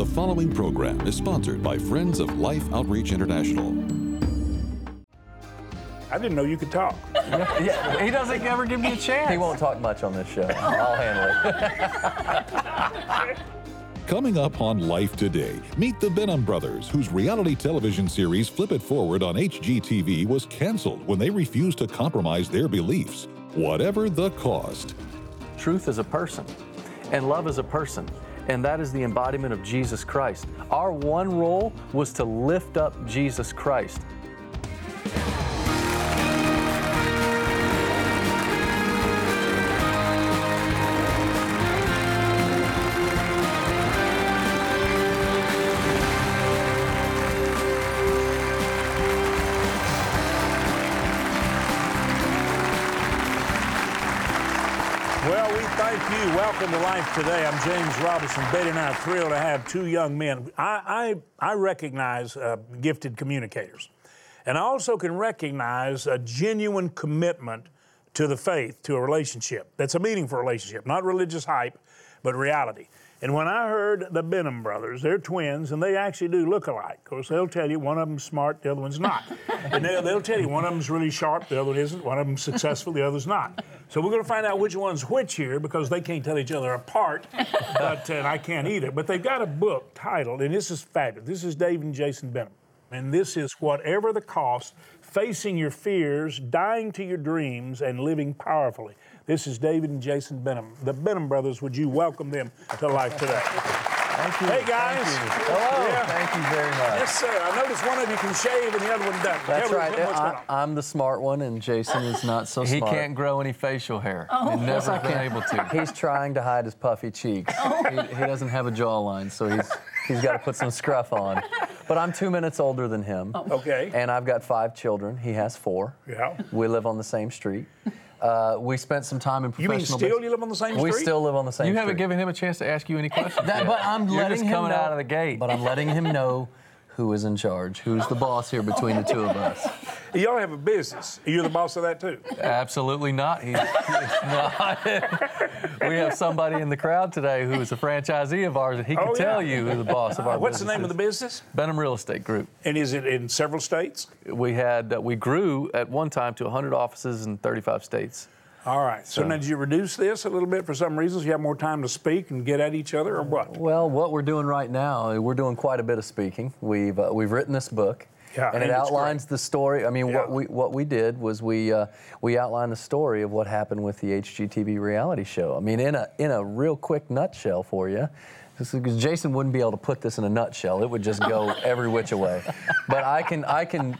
The following program is sponsored by Friends of Life Outreach International. I didn't know you could talk. Yeah, he doesn't ever give me a chance. He won't talk much on this show. I'll handle it. Coming up on Life Today, meet the Benham Brothers, whose reality television series Flip It Forward on HGTV was canceled when they refused to compromise their beliefs, whatever the cost. Truth is a person, and love is a person, and that is the embodiment of Jesus Christ. Our one role was to lift up Jesus Christ. Well, we thank you. Welcome to Life Today. I'm James Robison. Betty and I are thrilled to have two young men. I, I, I recognize uh, gifted communicators, and I also can recognize a genuine commitment to the faith, to a relationship. That's a meaningful relationship, not religious hype, but reality. And when I heard the Benham brothers, they're twins, and they actually do look alike. Of course, they'll tell you one of them's smart, the other one's not. and they'll, they'll tell you one of them's really sharp, the other one isn't. One of them's successful, the other's not. So we're going to find out which one's which here because they can't tell each other apart, but uh, and I can't either. But they've got a book titled, and this is fabulous. This is Dave and Jason Benham. And this is whatever the cost, facing your fears, dying to your dreams, and living powerfully. This is David and Jason Benham. The Benham brothers, would you welcome them to life today? Thank you. Hey, guys. Thank you. Hello. Yeah. Thank you very much. Yes, sir. I noticed one of you can shave and the other one doesn't. That's Tell right. what's going I, on. I'm the smart one, and Jason is not so He smart. He can't grow any facial hair. Oh. He's never been able to. He's trying to hide his puffy cheeks. Oh. He, he doesn't have a jawline, so he's he's got to put some scruff on. But I'm two minutes older than him. Okay. And I've got five children. He has four. Yeah. We live on the same street. Uh, we spent some time in professional. You professional. mean still bas- you live on the same street? We still live on the same street. You haven't given him a chance to ask you any questions. That, yet. but I'm You're letting just him coming know, out of the gate. But I'm letting him know who is in charge, who's the boss here between the two of us. Y'all have a business. You're the boss of that too. Absolutely not. He's, he's not. we have somebody in the crowd today who is a franchisee of ours, and he can Oh, yeah. tell you who the boss of our business. What's the name of the business? Benham Real Estate Group. And is it in several states? We had uh, we grew at one time to 100 offices in 35 states. All right. So, So- now did you reduce this a little bit for some reasons? You have more time to speak and get at each other, or what? Well, what we're doing right now, we're doing quite a bit of speaking. We've uh, we've written this book, Yeah, and it outlines the story. I mean, what we what we did was we uh, we outlined the story of what happened with the HGTV reality show. I mean, in a in a real quick nutshell for you. Because Jason wouldn't be able to put this in a nutshell; it would just go every which way. But I can I can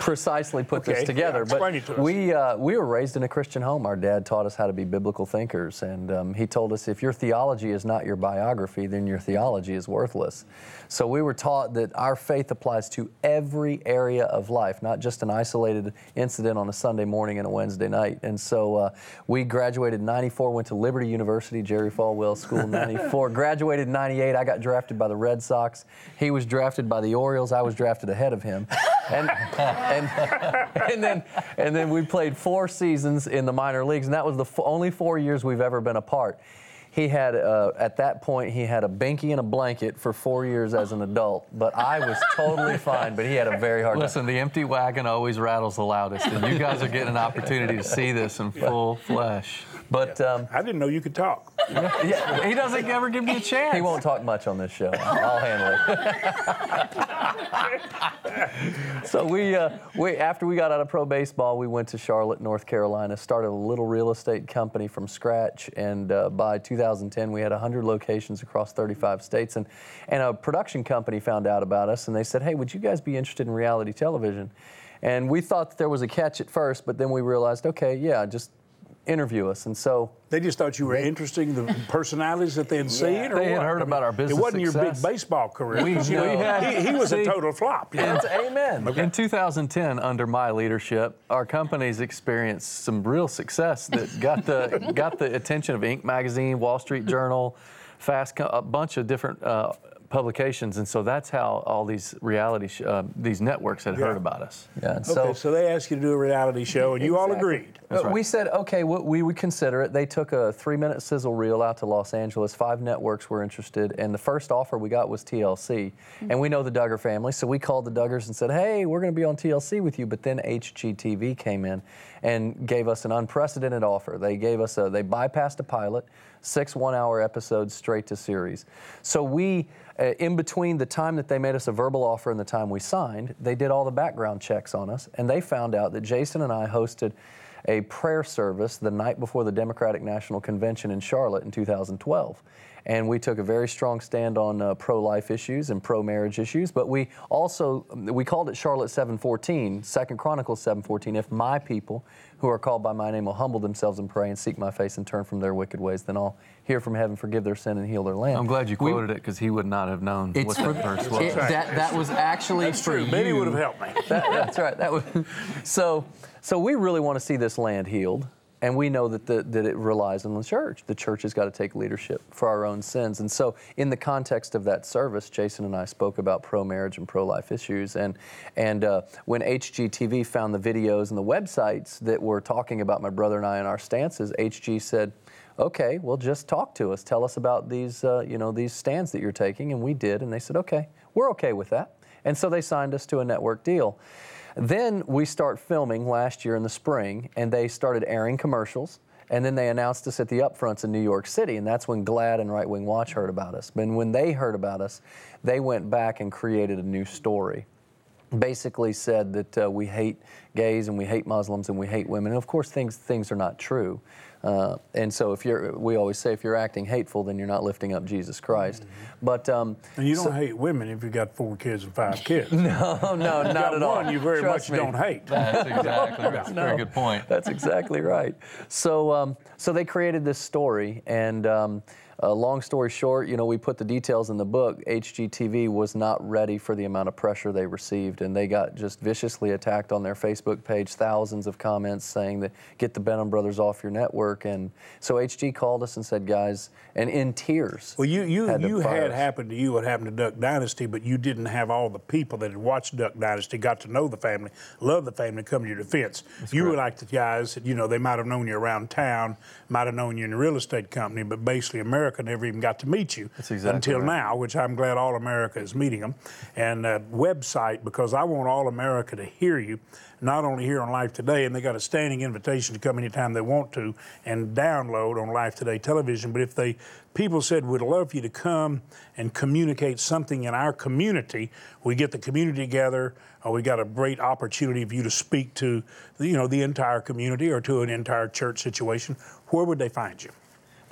precisely put Okay, this together. explain but to we uh, we were raised in a Christian home. Our dad taught us how to be biblical thinkers, and um, he told us if your theology is not your biography, then your theology is worthless. So we were taught that our faith applies to every area of life, not just an isolated incident on a Sunday morning and a Wednesday night. And so uh, we graduated in '94, went to Liberty University, Jerry Falwell School in '94, graduated in '98. I got drafted by the Red Sox. He was drafted by the Orioles. I was drafted ahead of him. And, and, and then and then we played four seasons in the minor leagues, and that was the f- only four years we've ever been apart. He had uh, at that point he had a binky and a blanket for four years as an adult, but I was totally fine. But he had a very hard time. Listen, the empty wagon always rattles the loudest, and you guys are getting an opportunity to see this in full flesh. But um, I didn't know you could talk. Yeah, he doesn't ever give me a chance. he won't talk much on this show. I'll handle it. so we, uh, we, after we got out of pro baseball, we went to Charlotte, North Carolina, started a little real estate company from scratch, and uh, by 2010 we had 100 locations across 35 states. And, and a production company found out about us, and they said, "Hey, would you guys be interested in reality television?" And we thought that there was a catch at first, but then we realized, okay, yeah, just interview us. And so They just thought you were interesting, the personalities that they had seen, or They had what? heard about our business It wasn't your big baseball career. We- You know, had- he, he was a total flop. amen. In 2010, under my leadership, our companies experienced some real success that got the got the attention of Inc. magazine, Wall Street Journal, Fast, a bunch of different uh, publications, and so that's how all these reality sh- uh, these networks had Yeah. heard about us. Yeah, and Okay, so, they asked you to do a reality show, and you all Exactly. agreed. Uh, We said, okay, we, we would consider it. They took a three minute sizzle reel out to Los Angeles. Five networks were interested, and the first offer we got was TLC. And we know the Duggar family, so we called the Duggars and said, hey, we're going to be on TLC with you. But then HGTV came in and gave us an unprecedented offer. They gave us a, they bypassed a pilot, six one hour episodes straight to series. So we, Uh, in between the time that they made us a verbal offer and the time we signed, they did all the background checks on us, and they found out that Jason and I hosted a prayer service the night before the Democratic National Convention in Charlotte in 2012. And we took a very strong stand on uh, pro-life issues and pro-marriage issues, but we also we called it Charlotte 7:14, Second Chronicles 7:14. If my people, who are called by my name, will humble themselves and pray and seek my face and turn from their wicked ways, then I'll hear from heaven, forgive their sin, and heal their land. I'm glad you We- quoted it because he would not have known It's what for that verse was. it- that, that was actually That's for true. Maybe you. would have helped me. That- that's right. That was, so, so we really want to see this land healed, and we know that the, that it relies on the church. The church has got to take leadership for our own sins, and so in the context of that service, Jason and I spoke about pro-marriage and pro-life issues, and and uh, when HGTV found the videos and the websites that were talking about my brother and I and our stances, HG said. Okay, well, just talk to us. Tell us about these, uh, you know, these stands that you're taking, and we did. And they said, okay, we're okay with that. And so they signed us to a network deal. Then we start filming last year in the spring, and they started airing commercials. And then they announced us at the upfronts in New York City, and that's when GLAAD and Right Wing Watch heard about us. And when they heard about us, they went back and created a new story. Basically said that uh, we hate gays and we hate Muslims and we hate women. And of course, things things are not true. Uh, and so, if you're, we always say, if you're acting hateful, then you're not lifting up Jesus Christ. But um, And you don't hate women if you got four kids and five kids. no, no, not got at all. one you very Trust much me. don't hate. That's exactly right. That's a very good point. That's exactly right. So, um, so they created this story, and um, uh, long story short, you know, we put the details in the book. HGTV was not ready for the amount of pressure they received, and they got just viciously attacked on their Facebook page. Thousands of comments saying that get the Benham brothers off your network, and so HG called us and said, guys, and in tears. Well, you you had you had happened to you what happened to Duck Dynasty, but you didn't have all the people that had watched Duck Dynasty, got to know the family, love the family, come to your defense. you were like the guys that you know they might have known you around town, might have known you in a real estate company, but basically America never even got to meet you exactly until right. now, which I'm glad all America is meeting them. And uh, website because I want all America to hear you, not only here on Life Today, and they got a standing invitation to come anytime they want to and download on Life Today television. But if they people said we'd love for you to come and communicate something in our community, we get the community together. Or we got a great opportunity for you to speak to, you know, the entire community or to an entire church situation. Where would they find you?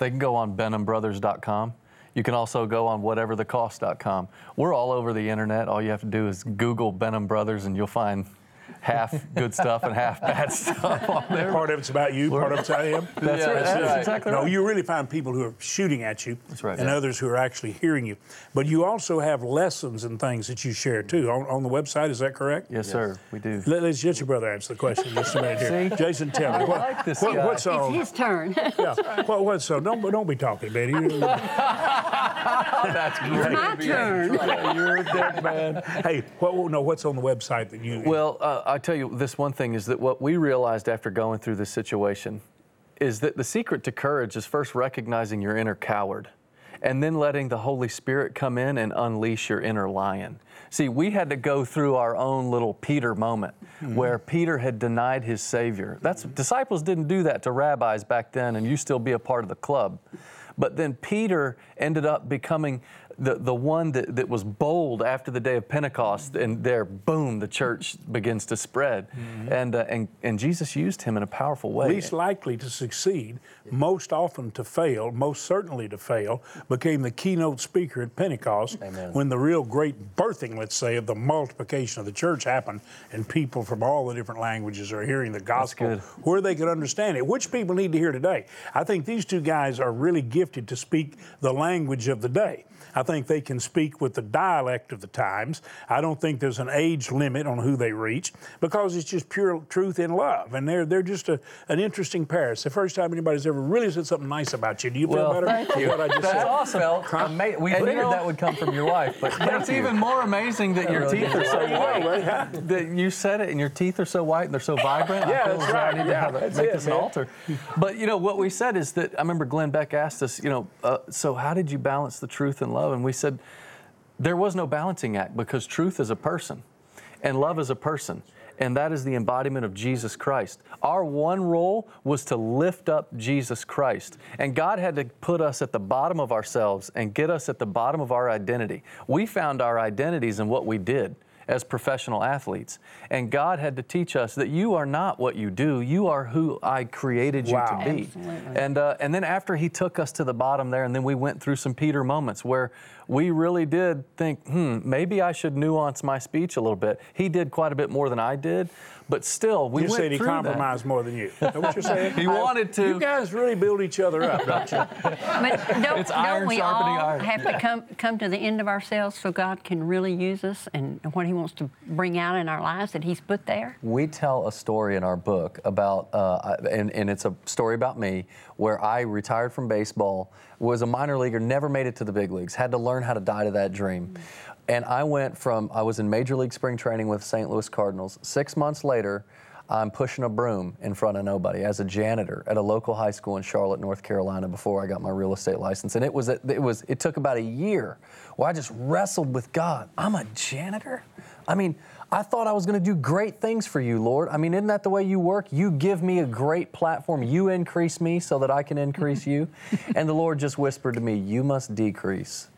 They can go on benhambrothers.com. You can also go on whateverthecost.com. We're all over the internet. All you have to do is Google Benham Brothers and you'll find half good stuff and half bad stuff on there. Part of it's about you, part of it's about him. That's Yeah, right. that's That's right. exactly no, right. you really find people who are shooting at you, That's right. and Yeah. others who are actually hearing you. But you also have lessons and things that you share too on, on the website. Is that correct? Yes, sir. We do. Let, us get your brother answer the question just a minute here. See? Jason, tell me what, like this what- guy. what's It's his turn. Yeah, what, what's on? Don't don't be talking, Betty. You- That's great. My turn. You're a dead man. hey, what, no, what's on the website that you? Well, uh, I tell you, this one thing is that what we realized after going through this situation is that the secret to courage is first recognizing your inner coward and then letting the Holy Spirit come in and unleash your inner lion. See, we had to go through our own little Peter moment where Peter had denied his Savior. That's disciples didn't do that to rabbis back then, and you still be a part of the club. But then Peter ended up becoming the, the one that, that was bold after the day of Pentecost, and there, boom, the church begins to spread. And, uh, and, and Jesus used him in a powerful way. least likely to succeed, most often to fail, most certainly to fail, became the keynote speaker at Pentecost Amen. when the real great birthing, let's say, of the multiplication of the church happened and people from all the different languages are hearing the gospel where they could understand it, which people need to hear today. I think these two guys are really gifted to speak the language of the day. I think think they can speak with the dialect of the times. I don't think there's an age limit on who they reach because it's just pure truth in love. And they're, they're just a, an interesting pair. It's the first time anybody's ever really said something nice about you. Do you feel Well, better? thank you. What I just That's said? awesome. Ama- we And you know- that would come from your wife, but That's even more amazing that your really teeth are so There you go, white. That you said it, and your teeth are so white and they're so vibrant. Yeah, I feel that's right. I need to have a, make it, this an altar. But you know what we said is that I remember Glenn Beck asked us, you know, uh, so how did you balance the truth and love? And we said there was no balancing act because truth is a person, and love is a person. And that is the embodiment of Jesus Christ. Our one role was to lift up Jesus Christ. And God had to put us at the bottom of ourselves and get us at the bottom of our identity. We found our identities in what we did as professional athletes. And God had to teach us that you are not what you do, you are who I created you Wow. to be. And, uh, and then after He took us to the bottom there, and then we went through some Peter moments where we really did think, hmm, maybe I should nuance my speech a little bit. He did quite a bit more than I did, but still, we You went said he through that. compromised more than you. Is that what you're saying? He wanted to. You guys really build each other up, don't you? But don't, It's don't iron we all iron. have to come come to the end of ourselves so God can really use us and what He wants to bring out in our lives that He's put there? We tell a story in our book about, uh, and, and it's a story about me, where I retired from baseball, was a minor leaguer, never made it to the big leagues, had to learn how to die to that dream. And I went from, I was in Major League Spring Training with St. Louis Cardinals. Six months later, I'm pushing a broom in front of nobody as a janitor at a local high school in Charlotte, North Carolina, before I got my real estate license. And it was, it was, it took about a year where I just wrestled with God. I'm a janitor. I mean, I thought I was going to do great things for you, Lord. I mean, isn't that the way you work? You give me a great platform. You increase me so that I can increase mm-hmm. you. and the Lord just whispered to me, You must decrease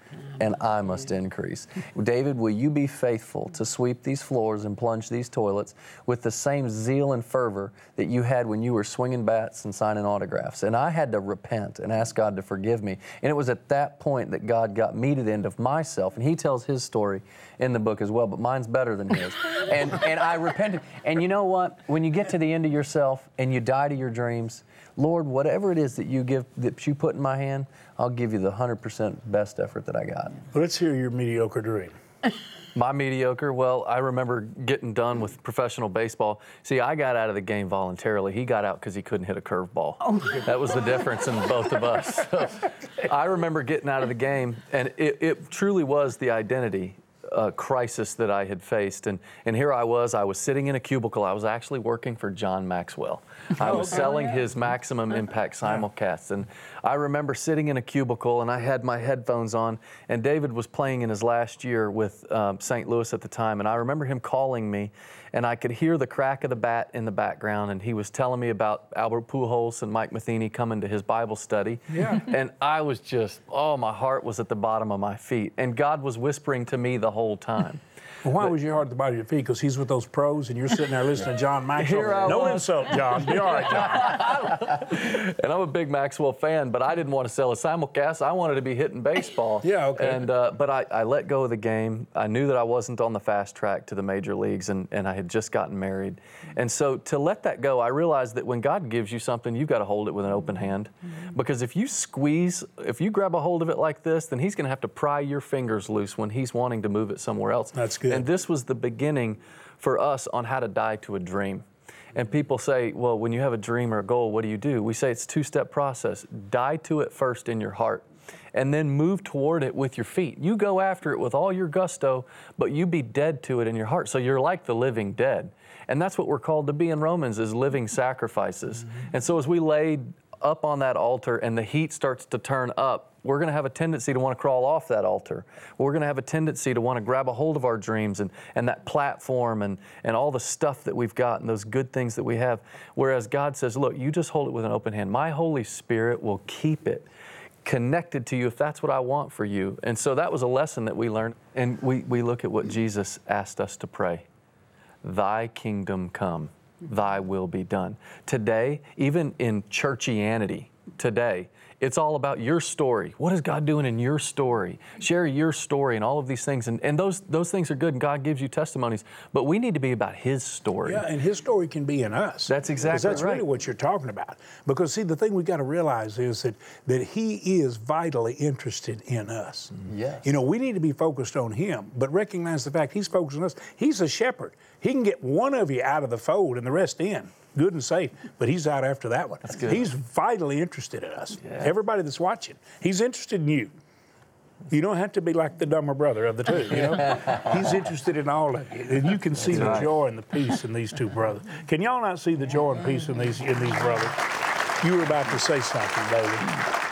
and I must increase. David, will you be faithful to sweep these floors and plunge these toilets with the same zeal and fervor that you had when you were swinging bats and signing autographs? And I had to repent and ask God to forgive me. And it was at that point that God got me to the end of myself. And He tells His story in the book as well, but mine's better than His. and, and I repented. And you know what? When you get to the end of yourself and you die to your dreams, Lord, whatever it is that you give that you put in my hand, I'll give you the 100% best effort that I got. Let's hear your mediocre dream. My mediocre, well, I remember getting done with professional baseball. See, I got out of the game voluntarily. He got out because he couldn't hit a curveball. Oh. That was the difference in both of us. So, I remember getting out of the game, and it, it truly was the identity uh, crisis that I had faced. And, and here I was, I was sitting in a cubicle. I was actually working for John Maxwell. I was selling his maximum impact simulcasts. And I remember sitting in a cubicle and I had my headphones on, and David was playing in his last year with um, St. Louis at the time. And I remember him calling me, and I could hear the crack of the bat in the background. And he was telling me about Albert Pujols and Mike Matheny coming to his Bible study. Yeah. And I was just, oh, my heart was at the bottom of my feet. And God was whispering to me the whole time. Well, why was your heart at the bottom of your feet? Because he's with those pros and you're sitting there listening to John Maxwell. Here no was. insult, John. Be all right, John. And I'm a big Maxwell fan, but I didn't want to sell a simulcast. I wanted to be hitting baseball. Yeah, okay. And uh, but I, I let go of the game. I knew that I wasn't on the fast track to the major leagues, and, and I had just gotten married. And so to let that go, I realized that when God gives you something, you've got to hold it with an open hand, Mm-hmm. because if you squeeze, if you grab a hold of it like this, then He's going to have to pry your fingers loose when He's wanting to move it somewhere else. That's good. And this was the beginning for us on how to die to a dream. And people say, well, when you have a dream or a goal, what do you do? We say it's a two step process. Die to it first in your heart, and then move toward it with your feet. You go after it with all your gusto, but you be dead to it in your heart. So you're like the living dead. And that's what we're called to be in Romans is living sacrifices. Mm-hmm. And so as we lay up on that altar and the heat starts to turn up, we're going to have a tendency to want to crawl off that altar. We're going to have a tendency to want to grab a hold of our dreams and, and that platform and, and all the stuff that we've got and those good things that we have. Whereas God says, look, you just hold it with an open hand. My Holy Spirit will keep it connected to you if that's what I want for you. And so that was a lesson that we learned. And we, we look at what Jesus asked us to pray Thy kingdom come, thy will be done. Today, even in churchianity, today, It's all about your story. What is God doing in your story? Share your story and all of these things. And, and those, those things are good, and God gives you testimonies. But we need to be about His story. Yeah, and His story can be in us. That's exactly That's right. really what you're talking about. Because see, the thing we've got to realize is that that He is vitally interested in us. Mm-hmm. Yes. You know, we need to be focused on Him, but recognize the fact He's focused on us. He's a shepherd. He can get one of you out of the fold and the rest in. Good and safe, but he's out after that one. That's good. He's vitally interested in us. Everybody that's watching, he's interested in you. You don't have to be like the dumber brother of the two. You know, he's interested in all of you, and you can see the joy and the peace in these two brothers. Can y'all not see the joy and peace in these in these brothers? You were about to say something, David.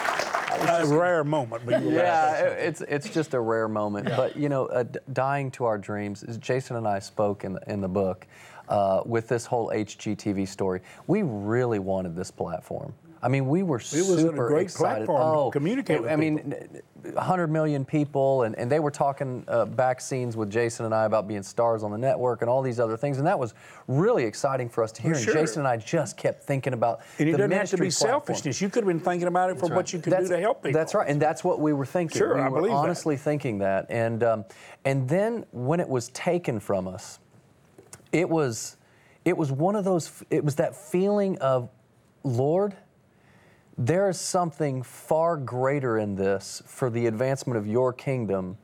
A rare moment, but you were about to say Yeah, it's it's just a rare moment. But you know, uh, dying to our dreams. As Jason and I spoke in the, in the book uh, with this whole HGTV story. We really wanted this platform. I mean, we were It was a super great excited. platform to oh, communicate it- with I mean, 100 million people, and, and they were talking uh, back scenes with Jason and I about being stars on the network and all these other things, and that was really exciting for us to hear. sure. And Jason and I just kept thinking about And it the doesn't have to be platform. selfishness. You could have been thinking about it for what you could do to help people. That's right, and that's what we were thinking. Sure, we I were believe that. honestly thinking that, and um, and then when it was taken from us, it was it was one of those. It was that feeling of, Lord, there is something far greater in this for the advancement of your kingdom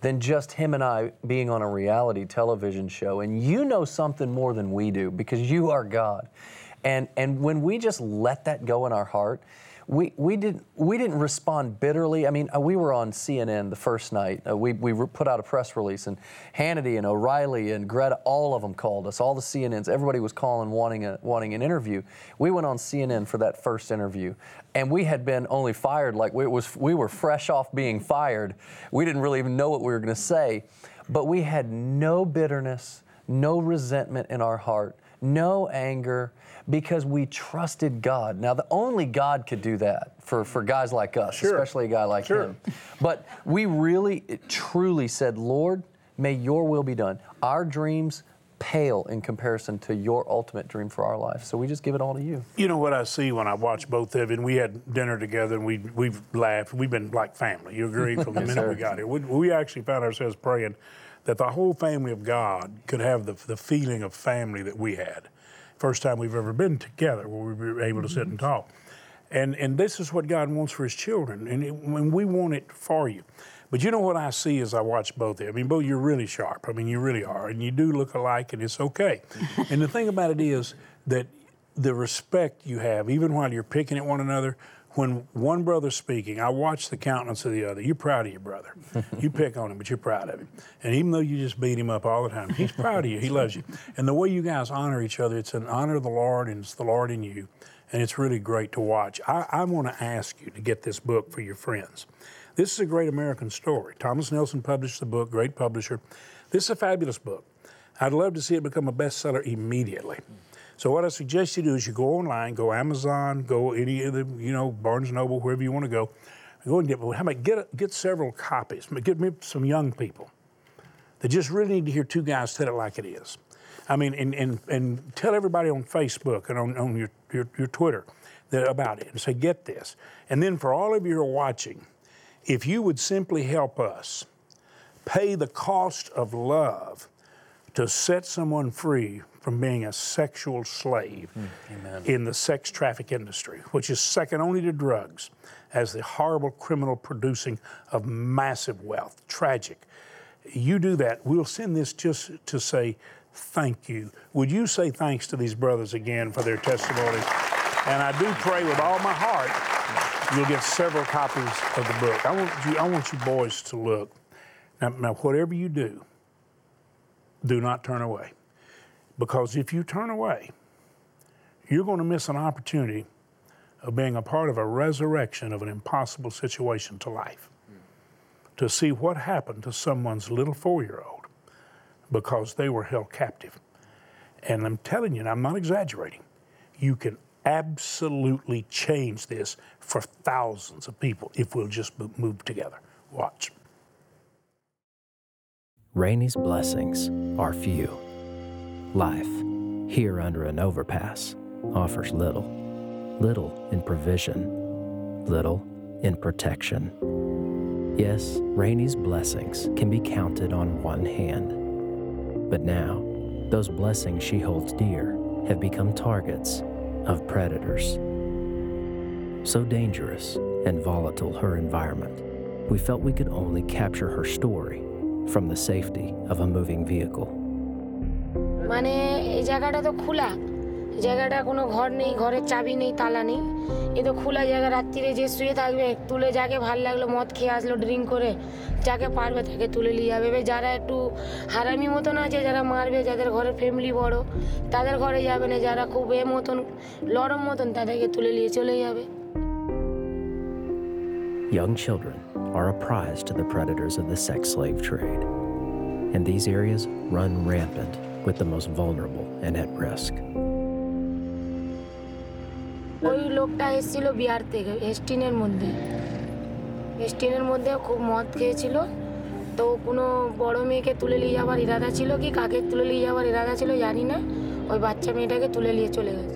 than just him and I being on a reality television show. And you know something more than we do because you are God. And, and when we just let that go in our heart, we, we, didn't, we didn't respond bitterly. I mean, uh, we were on CNN the first night. Uh, we, we put out a press release, and Hannity and O'Reilly and Greta, all of them called us, all the CNNs. Everybody was calling, wanting, a, wanting an interview. We went on CNN for that first interview, and we had been only fired like we, was, we were fresh off being fired. We didn't really even know what we were going to say, but we had no bitterness, no resentment in our heart, no anger because we trusted God. Now, the only God could do that for, for guys like us, Sure. especially a guy like Sure. him. But we really, truly said, Lord, may your will be done. Our dreams pale in comparison to your ultimate dream for our life. So we just give it all to you. You know what I see when I watch both of you, and we had dinner together and we, we've laughed. We've been like family. You agree from the minute sir. we got here. We, we actually found ourselves praying that the whole family of God could have the, the feeling of family that we had. First time we've ever been together where we were able to sit and mm-hmm. talk. And, and this is what God wants for His children, and, it, when we want it for you. But you know what I see as I watch both of you? I mean, both you're really sharp. I mean, you really are, and you do look alike, and it's okay. and the thing about it is that the respect you have, even while you're picking at one another, when one brother's speaking, I watch the countenance of the other. You're proud of your brother. you pick on him, but you're proud of him. And even though you just beat him up all the time, he's proud of you. He loves you. And the way you guys honor each other, it's an honor of the Lord, and it's the Lord in you. And it's really great to watch. I, I want to ask you to get this book for your friends. This is a great American story. Thomas Nelson published the book, great publisher. This is a fabulous book. I'd love to see it become a bestseller immediately. So what I suggest you do is you go online, go Amazon, go any of the, you know, Barnes Noble, wherever you want to go. Go and get, how about get, get several copies. Get me some young people that just really need to hear two guys tell it like it is. I mean, and, and, and tell everybody on Facebook and on, on your, your, your Twitter that, about it and say, get this. And then for all of you who are watching, if you would simply help us pay the cost of love to set someone free from being a sexual slave hmm. in the sex traffic industry, which is second only to drugs as the horrible criminal producing of massive wealth. Tragic. You do that, we'll send this just to say thank you. Would you say thanks to these brothers again for their testimony? And I do pray with all my heart you'll get several copies of the book. I want you, I want you boys to look. Now, now whatever you do, do not turn away. Because if you turn away, you're going to miss an opportunity of being a part of a resurrection of an impossible situation to life. To see what happened to someone's little four year old because they were held captive. And I'm telling you, and I'm not exaggerating, you can absolutely change this for thousands of people if we'll just move together. Watch. Rainey's blessings are few. Life, here under an overpass, offers little. Little in provision, little in protection. Yes, Rainey's blessings can be counted on one hand. But now, those blessings she holds dear have become targets of predators. So dangerous and volatile her environment, we felt we could only capture her story from the safety of a moving vehicle. মানে এই জায়গাটা তো খোলা। জায়গাটা কোনো ঘর নেই ঘরের চাবি নেই তালা নেই। এ তো খোলা জায়গা রাত্রিরে যে শুয়ে থাকবে তুলে যাকে ভালো লাগল মদ খেয়ে আসলো ড্রিঙ্ক করে যাকে পারবে তাকে তুলে নিয়ে যাবে। এবার যারা একটু হারামি মতন আছে যারা মারবে যাদের ঘরের ফ্যামিলি বড় তাদের ঘরে যাবে না। যারা খুব এ মতন লরম মতন তাদেরকে তুলে নিয়ে চলে যাবে। Young children are a prize to the predators of the sex slave trade, and these areas run rampant with the most vulnerable and at risk. ওই লোকটা এসেছিল বিহার থেকে এস্টিনের মধ্যে এস্টিনের মধ্যে খুব মদ খেয়েছিল তো কোনো বড় মেয়েকে তুলে নিয়ে যাওয়ার ইরাদা ছিল কি কাকে তুলে নিয়ে যাওয়ার ইরাদা ছিল জানি না ওই বাচ্চা মেয়েটাকে তুলে নিয়ে চলে গেছে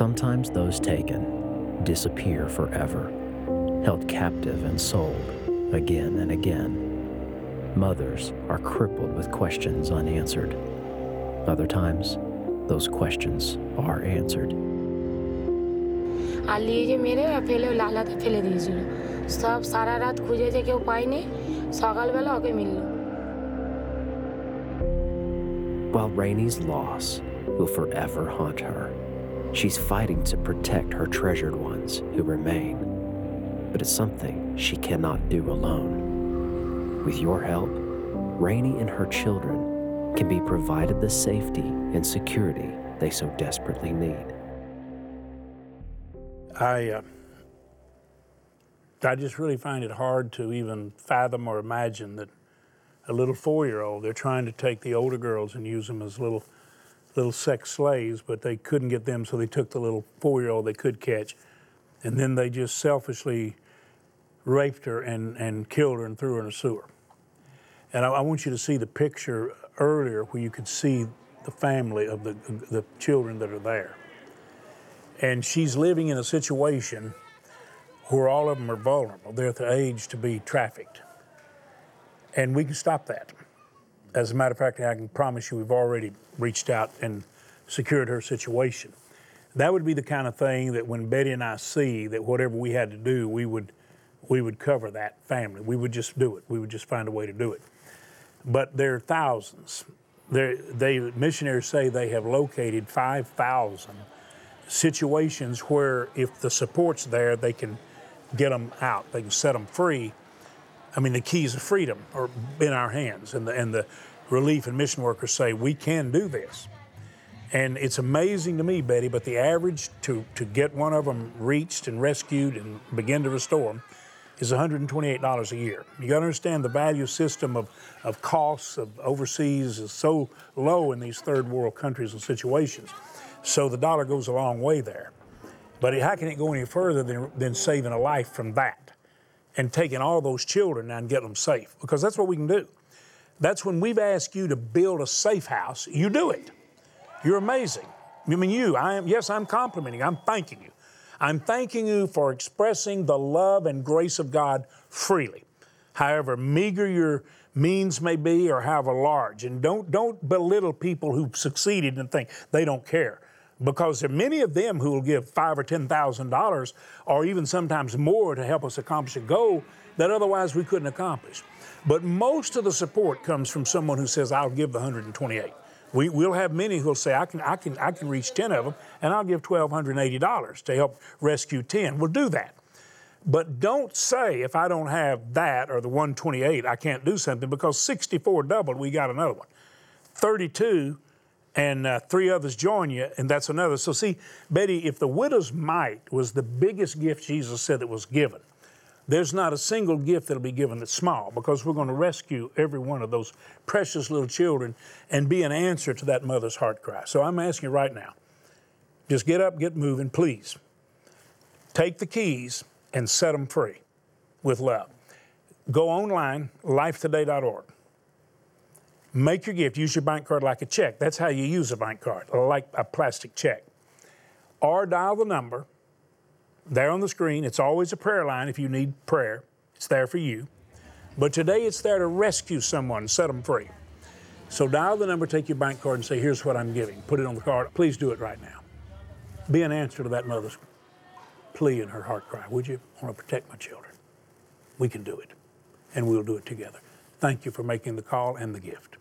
Sometimes those taken disappear forever, held captive and sold again and again. Mothers are crippled with questions unanswered. Other times, those questions are answered. আর নিয়ে যে মেরে ফেলে লালাতে ফেলে দিয়েছিল সব সারা রাত খুঁজেছে কেউ পায়নি সকালবেলা ওকে মিলল While Rainey's loss will forever haunt her, she's fighting to protect her treasured ones who remain. But it's something she cannot do alone. With your help, Rainey and her children can be provided the safety and security they so desperately need. I, uh, I just really find it hard to even fathom or imagine that a little four-year-old they're trying to take the older girls and use them as little little sex slaves, but they couldn't get them, so they took the little four-year-old they could catch, and then they just selfishly raped her and, and killed her and threw her in a sewer. And I, I want you to see the picture earlier where you could see the family of the, the children that are there. And she's living in a situation where all of them are vulnerable. They're at the age to be trafficked. And we can stop that. As a matter of fact, I can promise you we've already reached out and secured her situation. That would be the kind of thing that when Betty and I see that whatever we had to do, we would we would cover that family. We would just do it. We would just find a way to do it. But there are thousands. There, they missionaries say they have located 5,000 situations where if the support's there, they can get them out. They can set them free. I mean, the keys of freedom are in our hands, and the, and the relief and mission workers say we can do this. And it's amazing to me, Betty, but the average to, to get one of them reached and rescued and begin to restore them is $128 a year. You got to understand the value system of, of costs of overseas is so low in these third world countries and situations. So the dollar goes a long way there. But how can it go any further than, than saving a life from that and taking all those children and getting them safe? Because that's what we can do. That's when we've asked you to build a safe house, you do it. You're amazing. I mean, you, I am, yes, I'm complimenting, I'm thanking you. I'm thanking you for expressing the love and grace of God freely, however meager your means may be or however large. And don't, don't belittle people who've succeeded and think they don't care. Because there are many of them who will give five or ten thousand dollars or even sometimes more to help us accomplish a goal that otherwise we couldn't accomplish. But most of the support comes from someone who says, I'll give the 128. We, will have many who'll say, I can, I, can, I can reach 10 of them, and I'll give $1,280 to help rescue 10. We'll do that. But don't say, if I don't have that or the 128, I can't do something, because 64 doubled, we got another one. 32 and uh, three others join you, and that's another. So, see, Betty, if the widow's mite was the biggest gift Jesus said that was given, there's not a single gift that'll be given that's small because we're going to rescue every one of those precious little children and be an answer to that mother's heart cry. So I'm asking you right now just get up, get moving, please. Take the keys and set them free with love. Go online, lifetoday.org. Make your gift. Use your bank card like a check. That's how you use a bank card, like a plastic check. Or dial the number there on the screen. It's always a prayer line if you need prayer, it's there for you. But today it's there to rescue someone, set them free. So dial the number, take your bank card, and say, Here's what I'm giving. Put it on the card. Please do it right now. Be an answer to that mother's plea in her heart cry. Would you? I want to protect my children. We can do it, and we'll do it together. Thank you for making the call and the gift.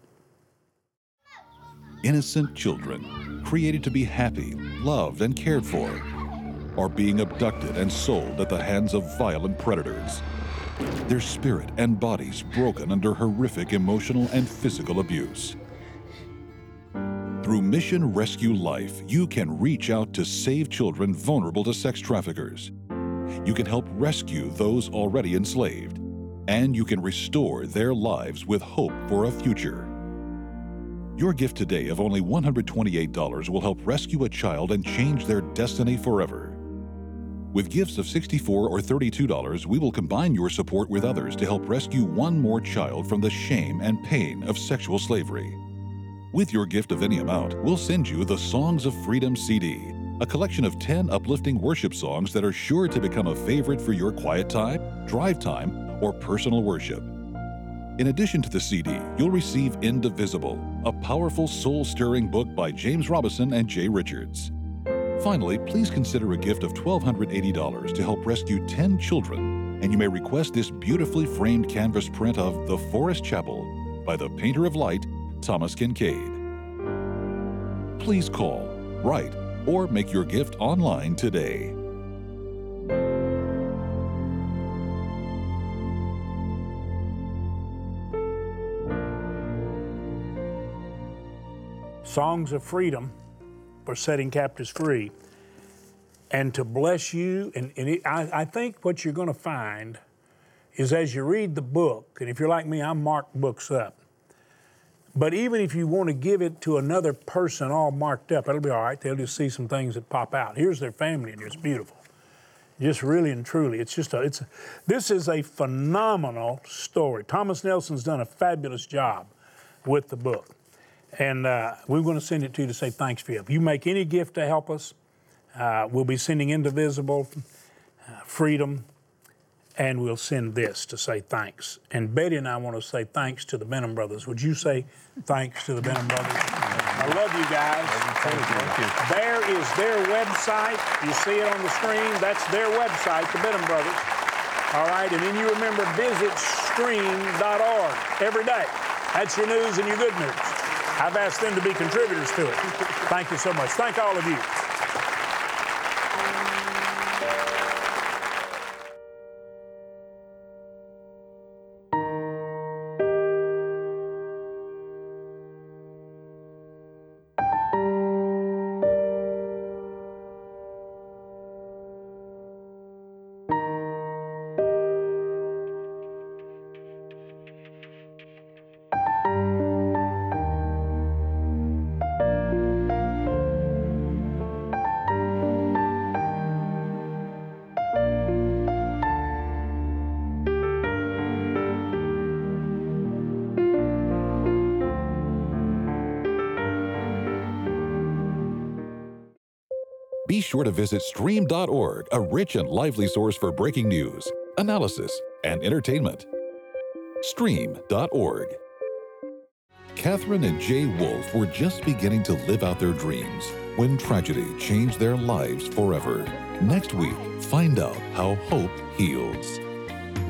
Innocent children, created to be happy, loved, and cared for, are being abducted and sold at the hands of violent predators. Their spirit and bodies broken under horrific emotional and physical abuse. Through Mission Rescue Life, you can reach out to save children vulnerable to sex traffickers. You can help rescue those already enslaved, and you can restore their lives with hope for a future. Your gift today of only $128 will help rescue a child and change their destiny forever. With gifts of 64 or $32, we will combine your support with others to help rescue one more child from the shame and pain of sexual slavery. With your gift of any amount, we'll send you the Songs of Freedom CD, a collection of 10 uplifting worship songs that are sure to become a favorite for your quiet time, drive time, or personal worship. In addition to the CD, you'll receive Indivisible, a powerful soul stirring book by James Robison and Jay Richards. Finally, please consider a gift of $1,280 to help rescue 10 children, and you may request this beautifully framed canvas print of The Forest Chapel by the painter of light, Thomas Kinkade. Please call, write, or make your gift online today. Songs of Freedom for setting captives free. And to bless you, and, and it, I, I think what you're going to find is as you read the book, and if you're like me, I mark books up. But even if you want to give it to another person all marked up, it'll be all right. They'll just see some things that pop out. Here's their family, and it's beautiful. Just really and truly, it's just a, it's a, this is a phenomenal story. Thomas Nelson's done a fabulous job with the book. And uh, we're going to send it to you to say thanks for you. If you make any gift to help us, uh, we'll be sending Indivisible, uh, Freedom, and we'll send this to say thanks. And Betty and I want to say thanks to the Benham Brothers. Would you say thanks to the Benham Brothers? I love you guys. Thank you. There is their website. You see it on the screen. That's their website, the Benham Brothers. All right, and then you remember visit stream.org every day. That's your news and your good news. I've asked them to be contributors to it. Thank you so much. Thank all of you. Sure to visit stream.org, a rich and lively source for breaking news, analysis, and entertainment. Stream.org. Catherine and Jay Wolf were just beginning to live out their dreams when tragedy changed their lives forever. Next week, find out how hope heals.